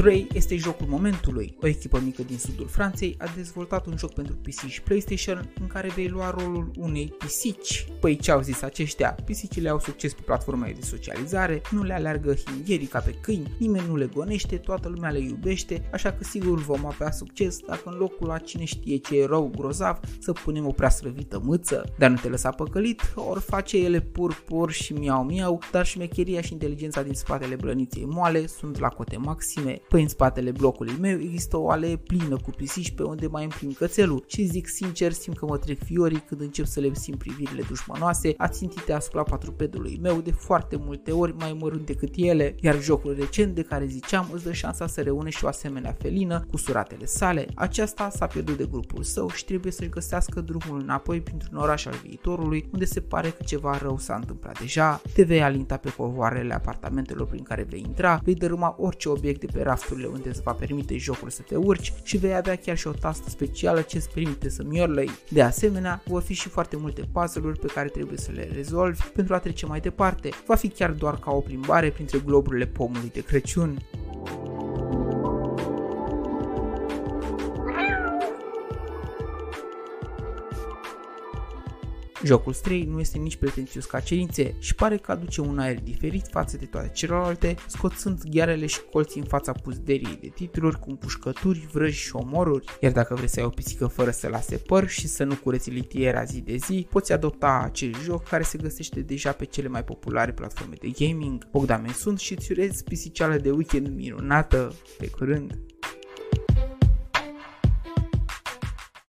Stray este jocul momentului. O echipă mică din sudul Franței a dezvoltat un joc pentru PC și PlayStation în care vei lua rolul unei pisici. Păi ce au zis aceștia? Pisicile au succes pe platformele de socializare, nu le alergă hingherii ca pe câini, nimeni nu le gonește, toată lumea le iubește, așa că sigur vom avea succes dacă în locul la cine știe ce e rău grozav să punem o prea slăvită mâță. Dar nu te lăsa păcălit, ori face ele pur pur și miau miau, dar șmecheria și inteligența din spatele blăniței moale sunt la cote maxime. Păi în spatele blocului meu există o alee plină cu pisici pe unde mai împrim cățelul și zic sincer simt că mă trec fiorii când încep să le simt privirile dușmanoase ațintite asupra patrupedului meu de foarte multe ori mai mărunt decât ele, iar jocul recent de care ziceam îți dă șansa să reune și o asemenea felină cu suratele sale. Aceasta s-a pierdut de grupul său și trebuie să-și găsească drumul înapoi printr-un oraș al viitorului unde se pare că ceva rău s-a întâmplat deja. Te vei alinta pe covoarele apartamentelor prin care vei intra, vei dărâma orice obiect de pe rafturile unde îți va permite jocul să te urci și vei avea chiar și o tastă specială ce îți permite să miorlăi. De asemenea, vor fi și foarte multe puzzle-uri pe care trebuie să le rezolvi pentru a trece mai departe. Va fi chiar doar ca o plimbare printre globurile pomului de Crăciun. Jocul Stray nu este nici pretențios ca cerințe și pare că aduce un aer diferit față de toate celelalte, scoțând ghearele și colții în fața puzderiei de titluri cu împușcături, vrăji și omoruri. Iar dacă vrei să ai o pisică fără să lase păr și să nu cureți litiera zi de zi, poți adopta acest joc care se găsește deja pe cele mai populare platforme de gaming. Bogdamen sunt și îți urez pisicioală de weekend minunată. Pe curând!